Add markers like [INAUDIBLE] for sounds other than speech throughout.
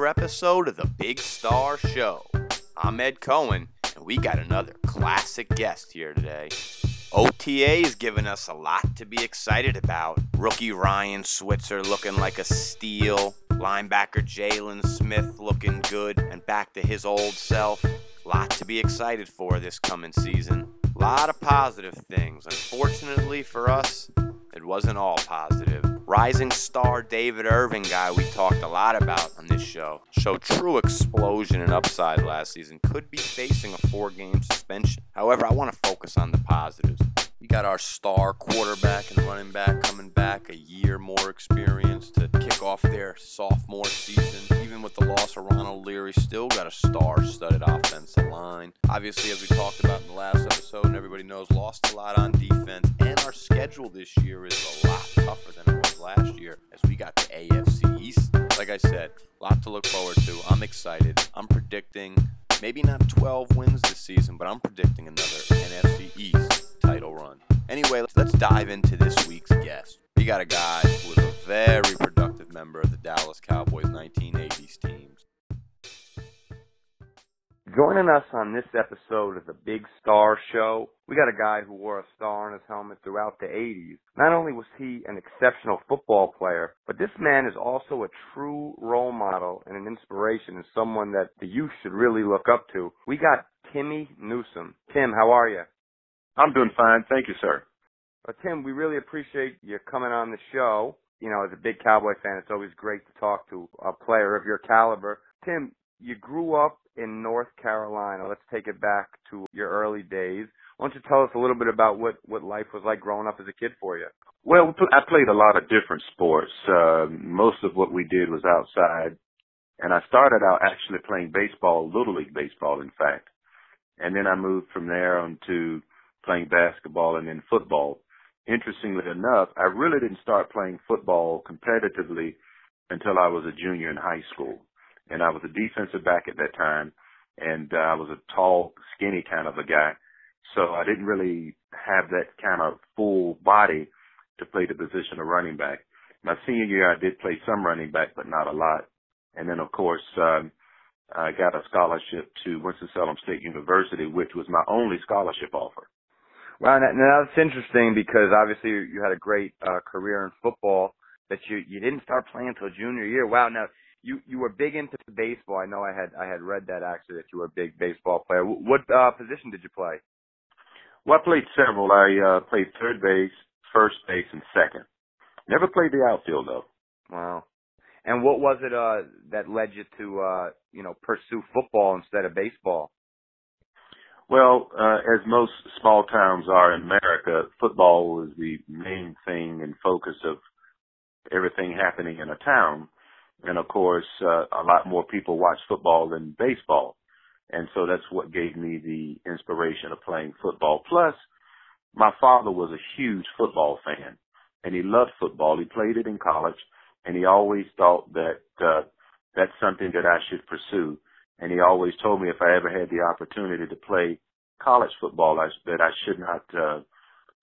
Another episode of the Big Star Show. I'm Ed Cohen, and we got another classic guest here today. OTA has given us a lot to be excited about. Rookie Ryan Switzer looking like a steal. Linebacker Jaylon Smith looking good and back to his old self. Lot to be excited for this coming season. Lot of positive things. Unfortunately for us, it wasn't all positive. Rising star David Irving guy we talked a lot about on this show showed true explosion and upside last season. Could be facing a four game suspension. However, I want to focus on the positives. We got our star quarterback and running back coming back, a year more experience to kick off their sophomore season. Even with the loss of Ronald Leary, still got a star studded offensive line. Obviously, as we talked about in the last episode, and everybody knows, lost a lot on defense. And our schedule this year is a lot tougher than last year as we got the AFC East. Like I said, a lot to look forward to. I'm excited. I'm predicting maybe not 12 wins this season, but I'm predicting another NFC East title run. Anyway, let's, dive into this week's guest. We got a guy who was a very productive member of the Dallas Cowboys 1980s teams. Joining us on this episode of the Big Star Show, we got a guy who wore a star on his helmet throughout the 80s. Not only was he an exceptional football player, but this man is also a true role model and an inspiration and someone that the youth should really look up to. We got Timmy Newsome. Tim, how are you? I'm doing fine. Thank you, sir. Well, Tim, we really appreciate you coming on the show. You know, as a big Cowboy fan, it's always great to talk to a player of your caliber. Tim, you grew up in North Carolina. Let's take it back to your early days. Why don't you tell us a little bit about what what life was like growing up as a kid for you? Well, I played a lot of different sports. Uh, most of what we did was outside, and I started out actually playing baseball, little league baseball, in fact, and then I moved from there on to playing basketball and then football. Interestingly enough, I really didn't start playing football competitively until I was a junior in high school and I was a defensive back at that time, and uh, I was a tall, skinny kind of a guy, so I didn't really have that kind of full body to play the position of running back. My senior year, I did play some running back, but not a lot. And then, of course, um, I got a scholarship to Winston-Salem State University, which was my only scholarship offer. Well, now that's interesting because obviously you had a great uh, career in football, but you you didn't start playing until junior year. Wow. Now you you were big into baseball. I know I had I had read that actually that you were a big baseball player. What uh, position did you play? Well, I played several. I uh, played third base, first base, and second. Never played the outfield though. Wow. And what was it uh, that led you to uh, you know pursue football instead of baseball? Well, uh, as most small towns are in America, football was the main thing and focus of everything happening in a town. And of course, uh, a lot more people watch football than baseball. And so that's what gave me the inspiration of playing football. Plus, my father was a huge football fan and he loved football. He played it in college and he always thought that, uh, that's something that I should pursue. And he always told me if I ever had the opportunity to play college football, I, that I should not, uh,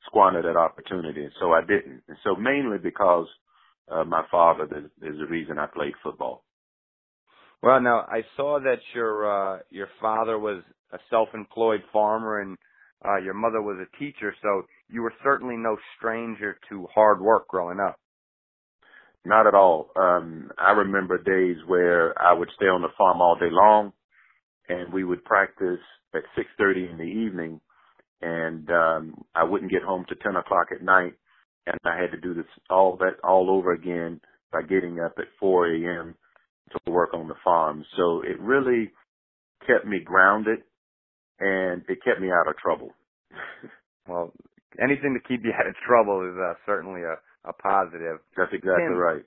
squander that opportunity. And so I didn't. And so mainly because uh, my father is, is the reason I played football. Well, now I saw that your uh, your father was a self-employed farmer and uh, your mother was a teacher, so you were certainly no stranger to hard work growing up. Not at all. Um, I remember days where I would stay on the farm all day long, and we would practice at 6:30 in the evening, and um, I wouldn't get home to 10 o'clock at night and I had to do this all that all over again by getting up at 4 a.m. to work on the farm. So it really kept me grounded and it kept me out of trouble. [LAUGHS] well, anything to keep you out of trouble is uh, certainly a, a positive. That's exactly Tim, right.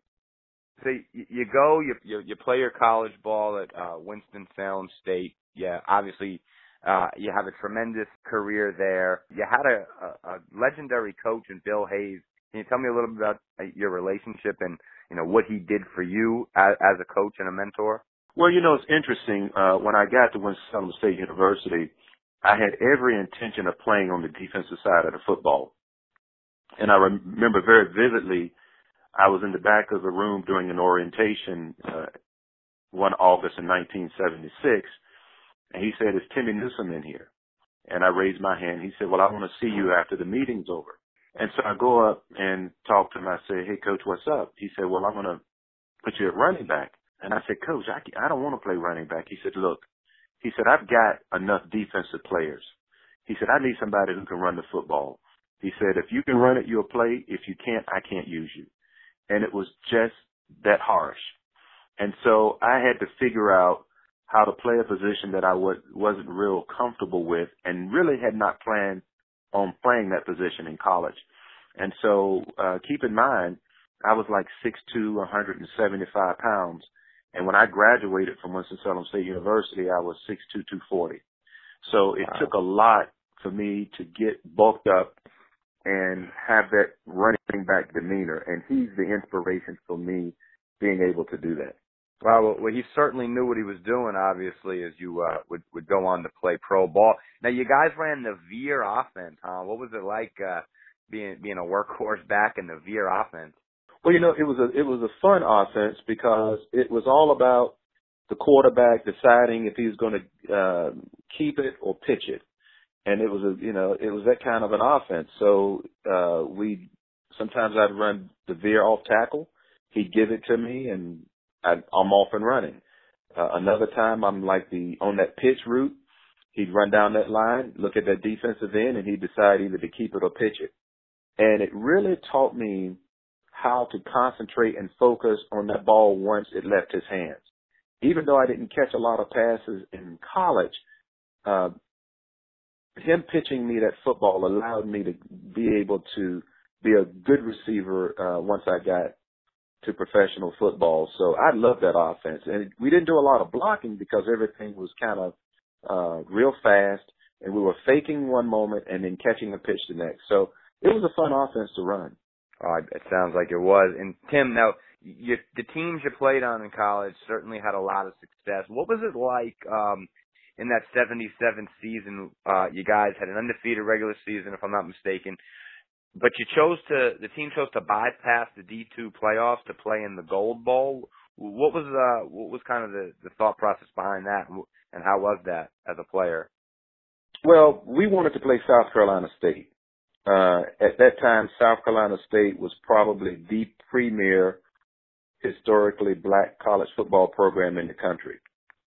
So you, you go, you, you you play your college ball at uh, Winston Salem State. Yeah, obviously uh, you have a tremendous career there. You had a, a, a legendary coach in Bill Hayes can you tell me a little bit about uh, your relationship and you know what he did for you as, as a coach and a mentor? Well, you know, it's interesting. Uh, when I got to Winston-Salem State University, I had every intention of playing on the defensive side of the football. And I remember very vividly I was in the back of the room during an orientation uh, one August in 1976, and he said, "Is Timmy Newsome in here?" And I raised my hand. He said, "Well, I want to see you after the meeting's over." And so I go up and talk to him. I say, "Hey, coach, what's up?" He said, "Well, I'm going to put you at running back." And I said, "Coach, I I don't want to play running back." He said, "Look," he said, "I've got enough defensive players." He said, "I need somebody who can run the football." He said, "If you can run it, you'll play. If you can't, I can't use you." And it was just that harsh. And so I had to figure out how to play a position that I w- wasn't real comfortable with and really had not planned on playing that position in college. And so, uh, keep in mind, I was like 6'2", 175 pounds. And when I graduated from Winston-Salem State University, I was 6'2", 240. So it wow. took a lot for me to get bulked up and have that running back demeanor. And he's the inspiration for me being able to do that. Well, well, he certainly knew what he was doing. Obviously, as you uh, would would go on to play pro ball. Now, you guys ran the veer offense, huh? What was it like uh, being being a workhorse back in the veer offense? Well, you know, it was a it was a fun offense because it was all about the quarterback deciding if he was going to uh, keep it or pitch it, and it was a you know it was that kind of an offense. So uh, we sometimes I'd run the veer off tackle. He'd give it to me, and I, I'm off and running. Uh, another time I'm like the, on that pitch route, he'd run down that line, look at that defensive end, and he'd decide either to keep it or pitch it. And it really taught me how to concentrate and focus on that ball once it left his hands. Even though I didn't catch a lot of passes in college, uh, him pitching me that football allowed me to be able to be a good receiver uh, once I got to professional football. So I love that offense. And we didn't do a lot of blocking because everything was kind of uh real fast and we were faking one moment and then catching a pitch the next. So it was a fun offense to run. Oh, it sounds like it was. And Tim, now you, the teams you played on in college certainly had a lot of success. What was it like um in that 77 season? Uh you guys had an undefeated regular season if I'm not mistaken but you chose to the team chose to bypass the D2 playoffs to play in the Gold Bowl. What was uh what was kind of the the thought process behind that, and how was that as a player? Well, we wanted to play South Carolina State. Uh, at that time, South Carolina State was probably the premier historically black college football program in the country.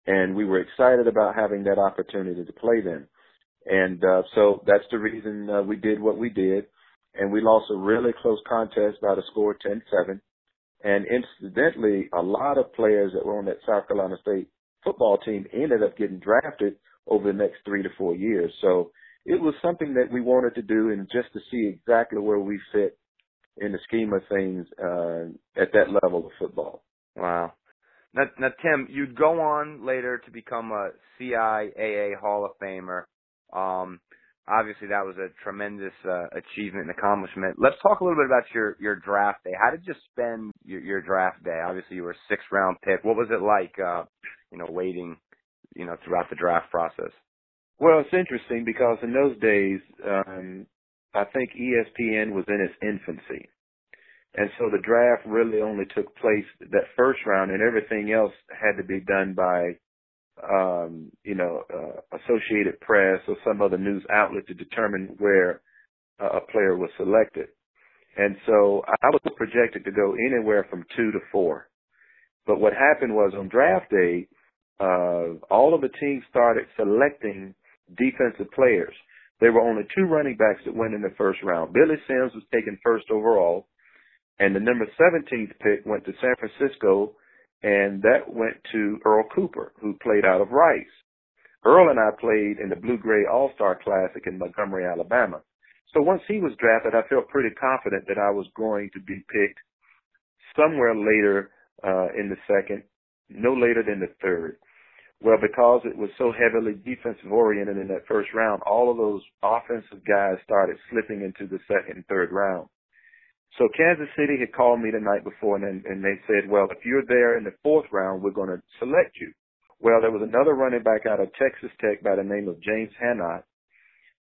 And we were excited about having that opportunity to play them. And uh, so that's the reason uh, we did what we did and we lost a really close contest by the score 10-7. And incidentally, a lot of players that were on that South Carolina State football team ended up getting drafted over the next three to four years. So it was something that we wanted to do and just to see exactly where we fit in the scheme of things uh, at that level of football. Wow. Now, now, Tim, you'd go on later to become a CIAA Hall of Famer. Um, obviously that was a tremendous uh, achievement and accomplishment. Let's talk a little bit about your your draft day. How did you spend your, your draft day? Obviously, you were a sixth round pick. What was it like, uh, you know, waiting, you know, throughout the draft process? Well, it's interesting because in those days, um, I think ESPN was in its infancy. And so the draft really only took place that first round and everything else had to be done by um, you know, uh, Associated Press or some other news outlet to determine where uh, a player was selected. And so I was projected to go anywhere from two to four. But what happened was on draft day, uh, all of the teams started selecting defensive players. There were only two running backs that went in the first round. Billy Sims was taken first overall, and the number 17th pick went to San Francisco and that went to Earl Cooper, who played out of Rice. Earl and I played in the Blue Gray All Star Classic in Montgomery, Alabama. So once he was drafted, I felt pretty confident that I was going to be picked somewhere later uh, in the second, no later than the third. Well, because it was so heavily defensive oriented in that first round, all of those offensive guys started slipping into the second and third round. So Kansas City had called me the night before and, and they said, well, if you're there in the fourth round, we're going to select you. Well, there was another running back out of Texas Tech by the name of James Hadnot.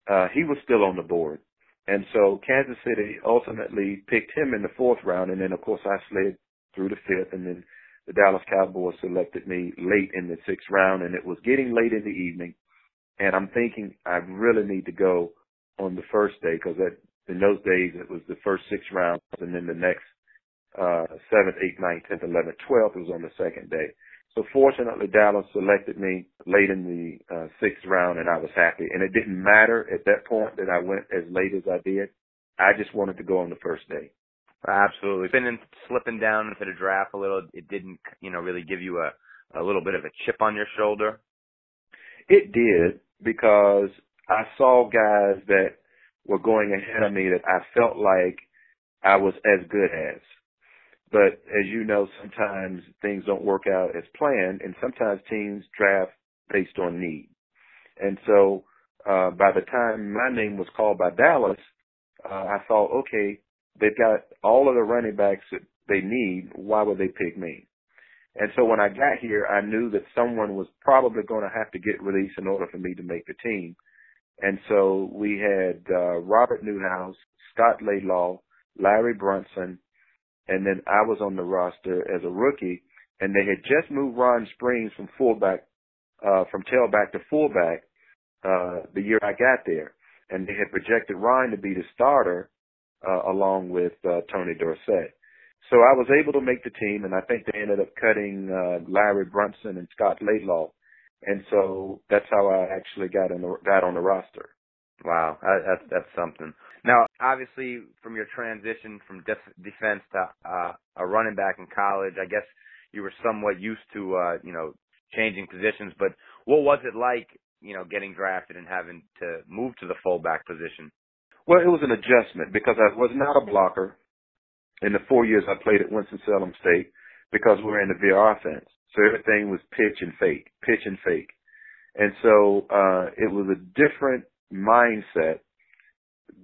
Uh, he was still on the board. And so Kansas City ultimately picked him in the fourth round, and then of course I slid through the fifth, and then the Dallas Cowboys selected me late in the sixth round, and it was getting late in the evening, and I'm thinking I really need to go on the first day because in those days it was the first six rounds, and then the next uh seventh, eighth, ninth, tenth, eleventh, twelfth was on the second day. So fortunately, Dallas selected me late in the uh, sixth round, and I was happy. And it didn't matter at that point that I went as late as I did. I just wanted to go on the first day. Absolutely. Spinning, slipping down into the draft a little, it didn't, you know, really give you a, a little bit of a chip on your shoulder? It did because I saw guys that were going ahead of me that I felt like I was as good as. But as you know, sometimes things don't work out as planned, and sometimes teams draft based on need. And so, uh, by the time my name was called by Dallas, uh, I thought, okay, they've got all of the running backs that they need. Why would they pick me? And so when I got here, I knew that someone was probably going to have to get released in order for me to make the team. And so we had uh, Robert Newhouse, Scott Laidlaw, Larry Brinson, and then I was on the roster as a rookie, and they had just moved Ron Springs from fullback, uh, from tailback to fullback, uh, the year I got there, and they had projected Ron to be the starter, uh, along with uh, Tony Dorsett. So I was able to make the team, and I think they ended up cutting uh, Larry Brinson and Scott Laidlaw, and so that's how I actually got on the got on the roster. Wow, that's that's something. Now, obviously, from your transition from def- defense to uh, a running back in college, I guess you were somewhat used to, uh, you know, changing positions. But what was it like, you know, getting drafted and having to move to the fullback position? Well, it was an adjustment because I was not a blocker in the four years I played at Winston-Salem State because we were in the veer offense. So everything was pitch and fake, pitch and fake. And so, uh, it was a different mindset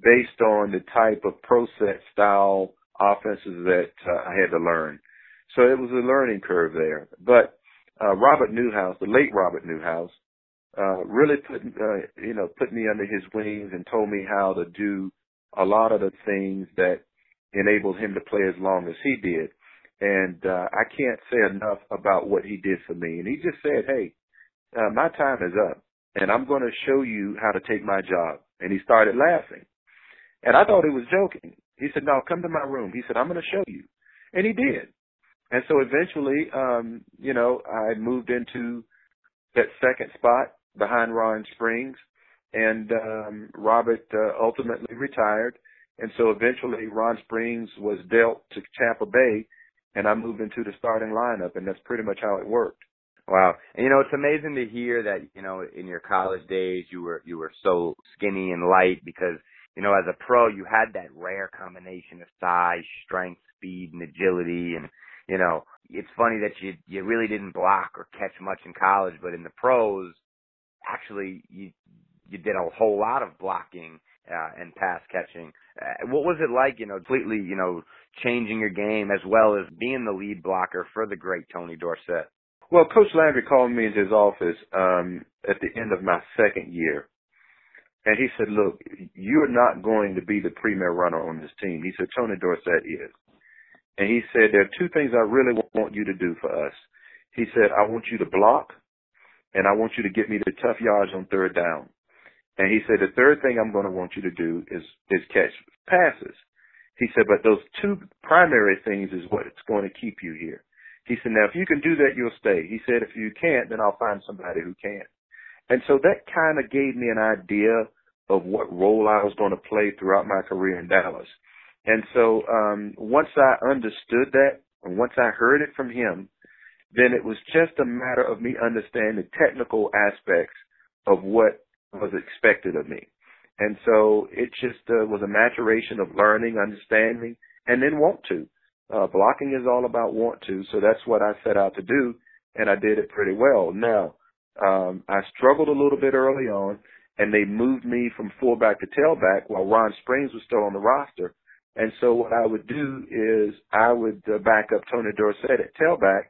based on the type of pro set style offenses that uh, I had to learn. So it was a learning curve there. But uh, Robert Newhouse, the late Robert Newhouse, uh, really put uh, you know put me under his wings and told me how to do a lot of the things that enabled him to play as long as he did. And uh, I can't say enough about what he did for me. And he just said, "Hey, uh, my time is up, and I'm going to show you how to take my job." And he started laughing. And I thought he was joking. He said, no, come to my room. He said, I'm going to show you. And he did. And so eventually, um, you know, I moved into that second spot behind Ron Springs and, um, Robert, uh, ultimately retired. And so eventually Ron Springs was dealt to Tampa Bay and I moved into the starting lineup and that's pretty much how it worked. Wow. And you know, it's amazing to hear that, you know, in your college days you were you were so skinny and light because you know, as a pro, you had that rare combination of size, strength, speed, and agility. And, you know, it's funny that you, you really didn't block or catch much in college, but in the pros, actually, you, you did a whole lot of blocking, uh, and pass catching. Uh, what was it like, you know, completely, you know, changing your game as well as being the lead blocker for the great Tony Dorsett? Well, Coach Landry called me into his office um, at the end of my second year, and he said, look, you're not going to be the premier runner on this team. He said, Tony Dorsett is. And he said, there are two things I really want you to do for us. He said, I want you to block and I want you to get me the tough yards on third down. And he said, the third thing I'm going to want you to do is, is catch passes. He said, but those two primary things is what's going to keep you here. He said, now if you can do that, you'll stay. He said, if you can't, then I'll find somebody who can. And so that kind of gave me an idea of what role I was going to play throughout my career in Dallas. And so um, once I understood that, and once I heard it from him, then it was just a matter of me understanding the technical aspects of what was expected of me. And so it just uh, was a maturation of learning, understanding, and then want to. Uh, blocking is all about want to, so that's what I set out to do, and I did it pretty well. Now, um, I struggled a little bit early on, and they moved me from fullback to tailback while Ron Springs was still on the roster. And so what I would do is I would uh, back up Tony Dorsett at tailback,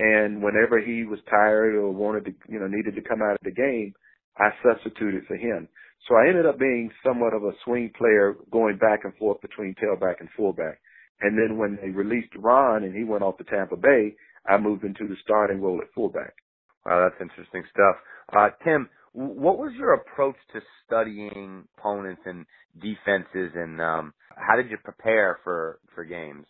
and whenever he was tired or wanted to, you know, needed to come out of the game, I substituted for him. So I ended up being somewhat of a swing player going back and forth between tailback and fullback. And then when they released Ron and he went off to Tampa Bay, I moved into the starting role at fullback. Wow, that's interesting stuff. Uh, Tim, what was your approach to studying opponents and defenses, and um, how did you prepare for for games?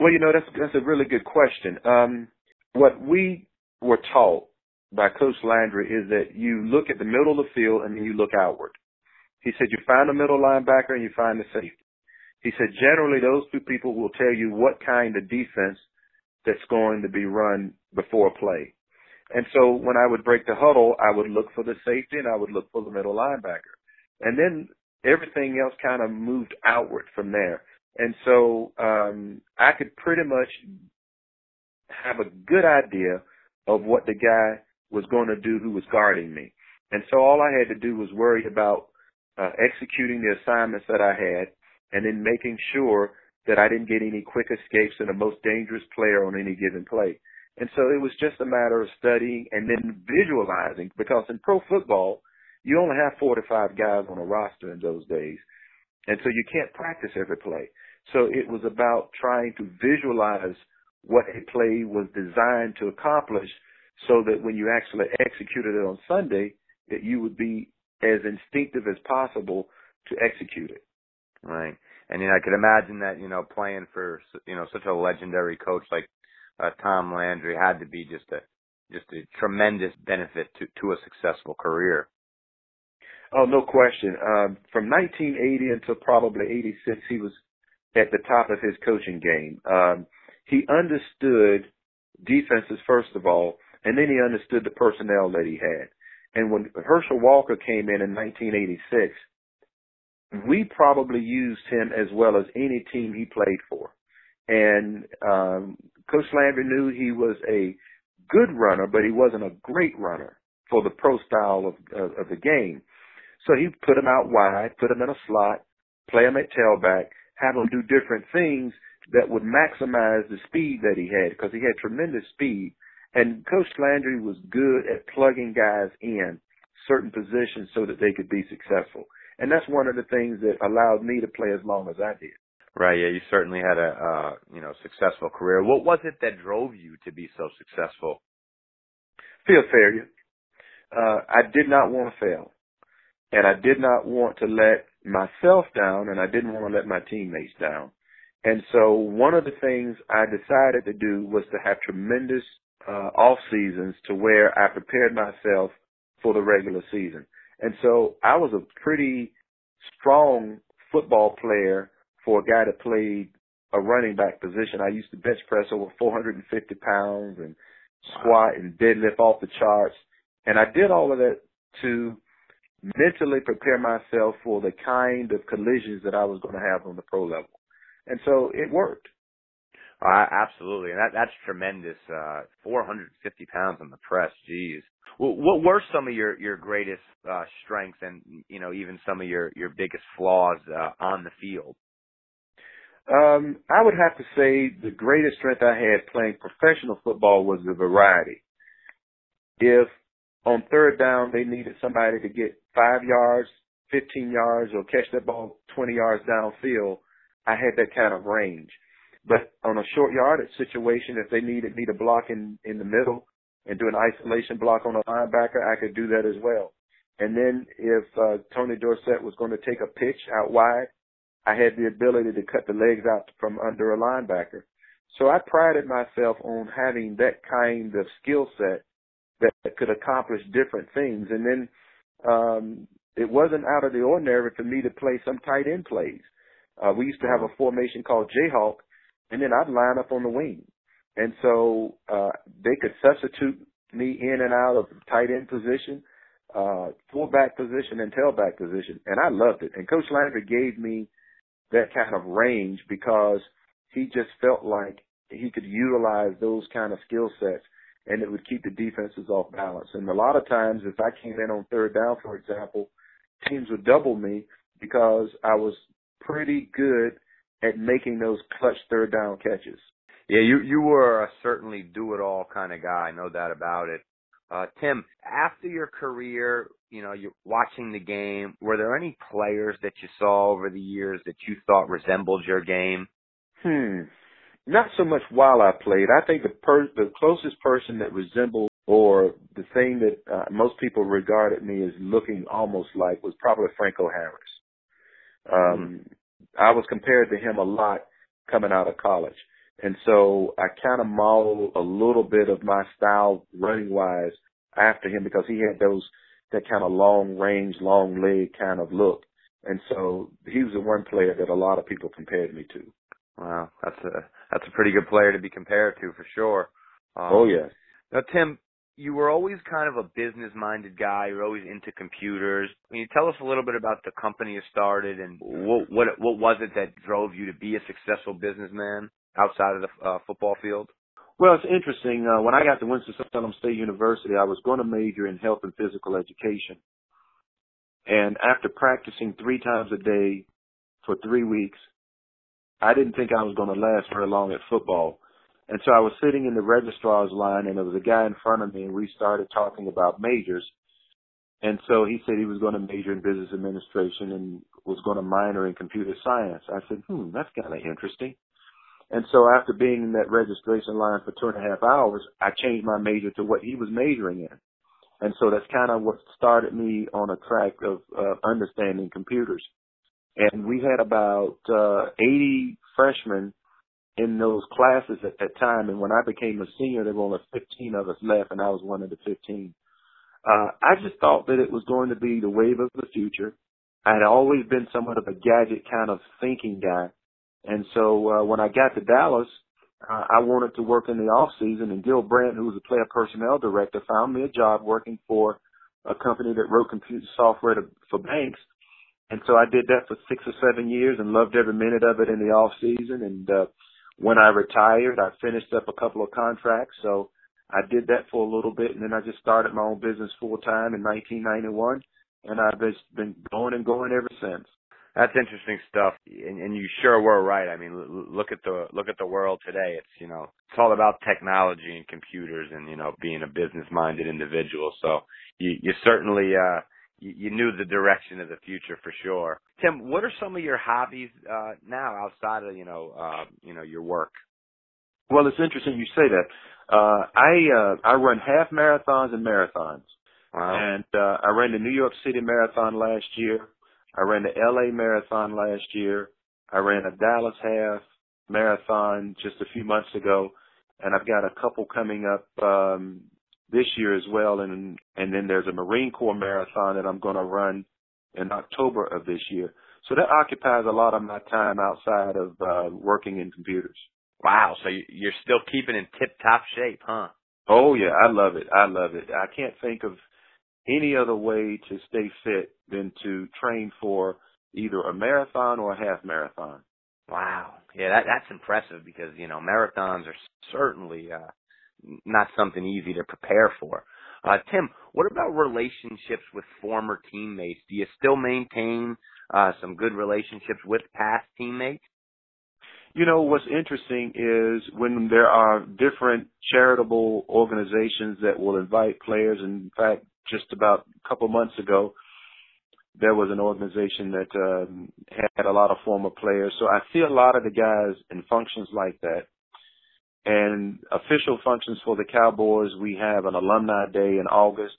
Well, you know that's that's a really good question. Um, what we were taught by Coach Landry is that you look at the middle of the field and then you look outward. He said you find the middle linebacker and you find the safety. He said generally those two people will tell you what kind of defense that's going to be run before a play. And so when I would break the huddle, I would look for the safety and I would look for the middle linebacker. And then everything else kind of moved outward from there. And so um I could pretty much have a good idea of what the guy was going to do who was guarding me. And so all I had to do was worry about uh, executing the assignments that I had and then making sure that I didn't get any quick escapes and the most dangerous player on any given play. And so it was just a matter of studying and then visualizing because in pro football, you only have four to five guys on a roster in those days. And so you can't practice every play. So it was about trying to visualize what a play was designed to accomplish so that when you actually executed it on Sunday, that you would be as instinctive as possible to execute it. Right. And you know, I could imagine that you know playing for you know such a legendary coach like uh, Tom Landry had to be just a just a tremendous benefit to to a successful career. Oh, no question. Um, from 1980 until probably 86, he was at the top of his coaching game. Um, he understood defenses first of all, and then he understood the personnel that he had. And when Herschel Walker came in in 1986, we probably used him as well as any team he played for. And um, Coach Landry knew he was a good runner, but he wasn't a great runner for the pro style of, of, of the game. So he put him out wide, put him in a slot, play him at tailback, have him do different things that would maximize the speed that he had because he had tremendous speed. And Coach Landry was good at plugging guys in certain positions so that they could be successful. And that's one of the things that allowed me to play as long as I did. Right. Yeah. You certainly had a, uh, you know, successful career. What was it that drove you to be so successful? Fear failure. Uh, I did not want to fail and I did not want to let myself down and I didn't want to let my teammates down. And so one of the things I decided to do was to have tremendous uh, off seasons to where I prepared myself for the regular season. And so I was a pretty strong football player for a guy that played a running back position. I used to bench press over 450 pounds and squat and deadlift off the charts. And I did all of that to mentally prepare myself for the kind of collisions that I was going to have on the pro level. And so it worked. Uh, absolutely, and that that's tremendous. Uh, 450 pounds on the press, geez. Well, what were some of your your greatest uh, strengths, and you know even some of your your biggest flaws uh, on the field? Um, I would have to say the greatest strength I had playing professional football was the variety. If on third down they needed somebody to get five yards, 15 yards, or catch that ball 20 yards downfield, I had that kind of range. But on a short yardage situation, if they needed me to block in, in the middle and do an isolation block on a linebacker, I could do that as well. And then if uh, Tony Dorsett was going to take a pitch out wide, I had the ability to cut the legs out from under a linebacker. So I prided myself on having that kind of skill set that could accomplish different things. And then um, it wasn't out of the ordinary for me to play some tight end plays. Uh, we used to have a formation called Jayhawk, and then I'd line up on the wing. And so uh, they could substitute me in and out of tight end position, uh, fullback position, and tailback position, and I loved it. And Coach Landry gave me that kind of range because he just felt like he could utilize those kind of skill sets and it would keep the defenses off balance. And a lot of times, if I came in on third down, for example, teams would double me because I was pretty good at making those clutch third down catches. Yeah, you you were a certainly do it all kind of guy, no doubt about it. Uh, Tim, after your career, you know, you're watching the game. Were there any players that you saw over the years that you thought resembled your game? Hmm. Not so much while I played. I think the per- the closest person that resembled or the thing that uh, most people regarded me as looking almost like was probably Franco Harris. Um, mm I was compared to him a lot coming out of college. And so I kind of modeled a little bit of my style running wise after him because he had those, that kind of long range, long leg kind of look. And so he was the one player that a lot of people compared me to. Wow. That's a, that's a pretty good player to be compared to for sure. Um, oh yes. Now Tim, you were always kind of a business minded guy. You're always into computers. Can you tell us a little bit about the company you started and what what what was it that drove you to be a successful businessman? outside of the uh, football field? Well, it's interesting. Uh, when I got to Winston-Salem State University, I was going to major in health and physical education. And after practicing three times a day for three weeks, I didn't think I was going to last very long at football. And so I was sitting in the registrar's line and there was a guy in front of me and we started talking about majors. And so he said he was going to major in business administration and was going to minor in computer science. I said, hmm, that's kind of interesting. And so after being in that registration line for two and a half hours, I changed my major to what he was majoring in. And so that's kind of what started me on a track of uh, understanding computers. And we had about uh, 80 freshmen in those classes at that time. And when I became a senior, there were only 15 of us left, and I was one of the 15. Uh, I just thought that it was going to be the wave of the future. I had always been somewhat of a gadget kind of thinking guy. And so uh, when I got to Dallas, uh, I wanted to work in the off season, and Gil Brandt, who was a player personnel director, found me a job working for a company that wrote computer software to, for banks. And so I did that for six or seven years and loved every minute of it in the off season. And uh, when I retired, I finished up a couple of contracts. So I did that for a little bit, and then I just started my own business full time in 1991, and I've just been going and going ever since. That's interesting stuff, and, and you sure were right. I mean, look at the look at the world today. It's you know, it's all about technology and computers, and you know, being a business-minded individual. So you you certainly uh, you, knew the direction of the future for sure. Tim, what are some of your hobbies uh, now outside of you know uh, you know your work? Well, it's interesting you say that. Uh, I uh, I run half marathons and marathons, wow. and uh, I ran the New York City Marathon last year. I ran the LA marathon last year. I ran a Dallas half marathon just a few months ago, and I've got a couple coming up um, this year as well. And and then there's a Marine Corps marathon that I'm going to run in October of this year. So that occupies a lot of my time outside of uh, working in computers. Wow. So you're still keeping in tip top shape, huh? Oh yeah, I love it. I love it. I can't think of any other way to stay fit than to train for either a marathon or a half marathon. Wow. Yeah, that that's impressive because, you know, marathons are certainly uh not something easy to prepare for. Uh Tim, what about relationships with former teammates? Do you still maintain uh some good relationships with past teammates? You know, what's interesting is when there are different charitable organizations that will invite players, in fact, just about a couple months ago, there was an organization that um, had a lot of former players. So I see a lot of the guys in functions like that. And official functions for the Cowboys, we have an alumni day in August.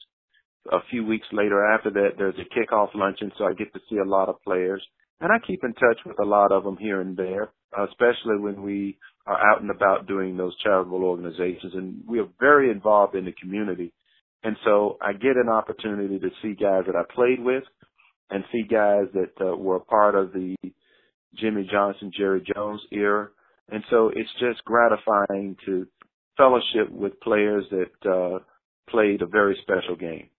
A few weeks later after that, there's a kickoff luncheon, so I get to see a lot of players. And I keep in touch with a lot of them here and there, especially when we are out and about doing those charitable organizations. And we are very involved in the community. And so I get an opportunity to see guys that I played with and see guys that uh, were part of the Jimmy Johnson, Jerry Jones era. And so it's just gratifying to fellowship with players that uh, played a very special game.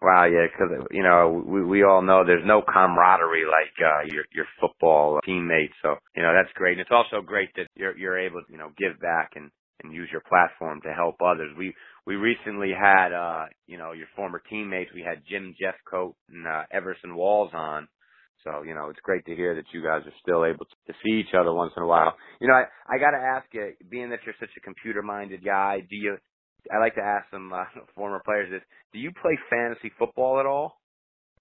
Wow, yeah, because you know we we all know there's no camaraderie like uh, your your football teammates. So you know that's great, and it's also great that you're you're able to you know give back and and use your platform to help others. We we recently had uh you know your former teammates. We had Jim Jeffcoat and uh, Everson Walls on. So you know it's great to hear that you guys are still able to see each other once in a while. You know I I got to ask you, being that you're such a computer minded guy, do you I like to ask some uh, [LAUGHS] former players this: Do you play fantasy football at all?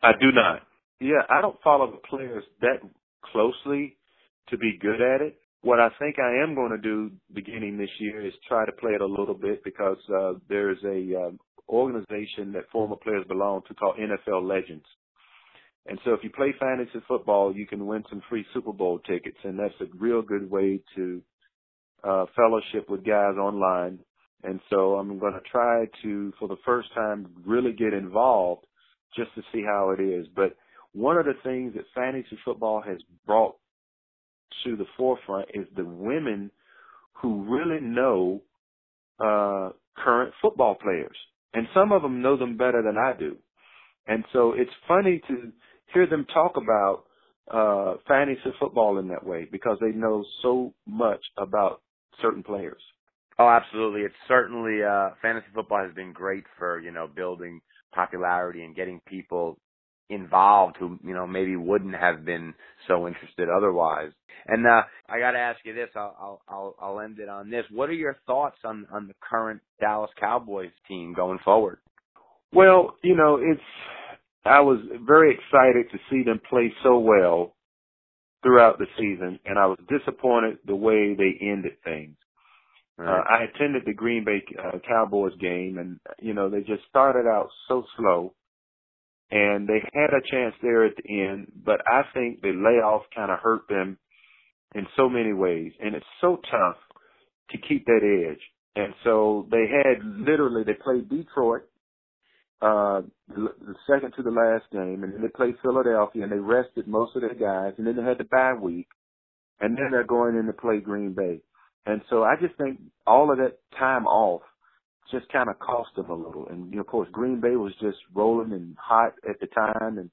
I do not. Yeah, I don't follow the players that closely to be good at it. What I think I am going to do beginning this year is try to play it a little bit because uh, there's a um, organization that former players belong to called NFL Legends. And so if you play fantasy football, you can win some free Super Bowl tickets, and that's a real good way to uh, fellowship with guys online. And so I'm going to try to, for the first time, really get involved just to see how it is. But one of the things that fantasy football has brought to the forefront is the women who really know uh, current football players, and some of them know them better than I do. And so it's funny to hear them talk about uh, fantasy football in that way because they know so much about certain players. Oh, absolutely. It's certainly uh, fantasy football has been great for you know building popularity and getting people involved who you know maybe wouldn't have been so interested otherwise. And uh, I got to ask you this. I'll, I'll I'll end it on this. What are your thoughts on on the current Dallas Cowboys team going forward? Well, you know, it's I was very excited to see them play so well throughout the season, and I was disappointed the way they ended things. Right. Uh, I attended the Green Bay uh, Cowboys game, and you know they just started out so slow, and they had a chance there at the end, but I think the layoff kind of hurt them in so many ways, and it's so tough to keep that edge. And so they had literally they played Detroit uh the, the second to the last game, and then they played Philadelphia, and they rested most of their guys, and then they had the bye week, and then they're going in to play Green Bay. And so I just think all of that time off just kind of cost them a little. And you know, of course, Green Bay was just rolling and hot at the time, and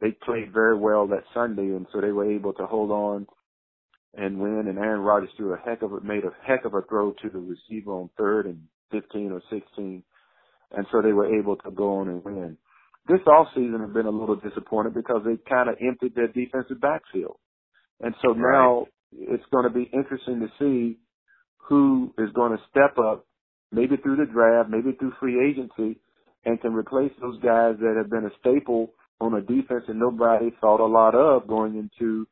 they played very well that Sunday, and so they were able to hold on and win. And Aaron Rodgers threw a heck of a made a heck of a throw to the receiver on third and 15 or 16, and so they were able to go on and win. This off season has been a little disappointed because they kind of emptied their defensive backfield, and so now it's going to be interesting to see who is going to step up maybe through the draft, maybe through free agency, and can replace those guys that have been a staple on a defense that nobody thought a lot of going into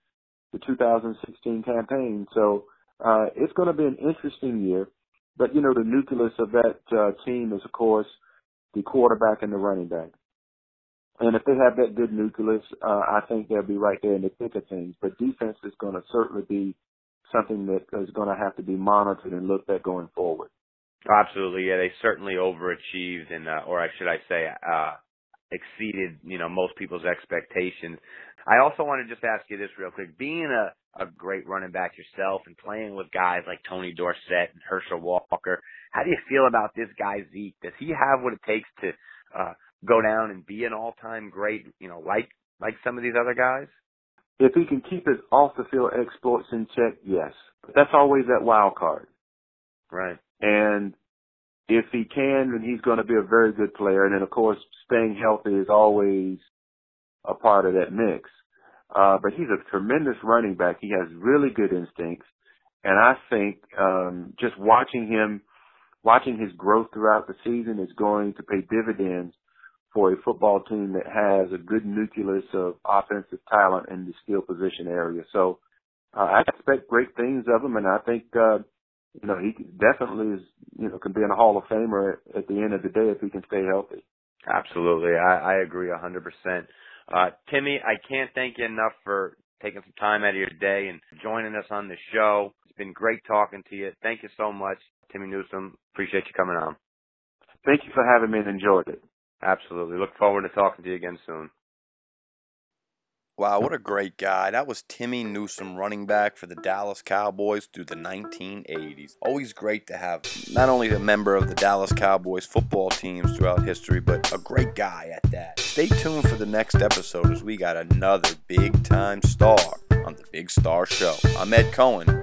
the 2016 campaign. So uh, it's going to be an interesting year. But you know, the nucleus of that uh, team is, of course, the quarterback and the running back. And if they have that good nucleus, uh, I think they'll be right there in the thick of things. But defense is going to certainly be something that is going to have to be monitored and looked at going forward. Absolutely, yeah. They certainly overachieved, and uh, or should I say, uh, exceeded you know most people's expectations. I also want to just ask you this real quick: being a a great running back yourself and playing with guys like Tony Dorsett and Herschel Walker, how do you feel about this guy Zeke? Does he have what it takes to uh, go down and be an all-time great? You know, like like some of these other guys. If he can keep his off the field exploits in check, yes. But that's always that wild card. Right. And if he can, then he's going to be a very good player. And then, of course, staying healthy is always a part of that mix. Uh, but he's a tremendous running back. He has really good instincts. And I think um, just watching him, watching his growth throughout the season is going to pay dividends for a football team that has a good nucleus of offensive talent in the skill position area. So uh, I expect great things of him, and I think uh, you know, he definitely is, you know, can be in a Hall of Famer at, at the end of the day if he can stay healthy. Absolutely. I, I agree a 100%. Uh, Timmy, I can't thank you enough for taking some time out of your day and joining us on the show. It's been great talking to you. Thank you so much, Timmy Newsome, Appreciate you coming on. Thank you for having me and enjoyed it. Absolutely. Look forward to talking to you again soon. Wow, what a great guy. That was Timmy Newsome, running back for the Dallas Cowboys through the 1980s. Always great to have not only a member of the Dallas Cowboys football teams throughout history, but a great guy at that. Stay tuned for the next episode as we got another big time star on the Big Star Show. I'm Ed Cohen.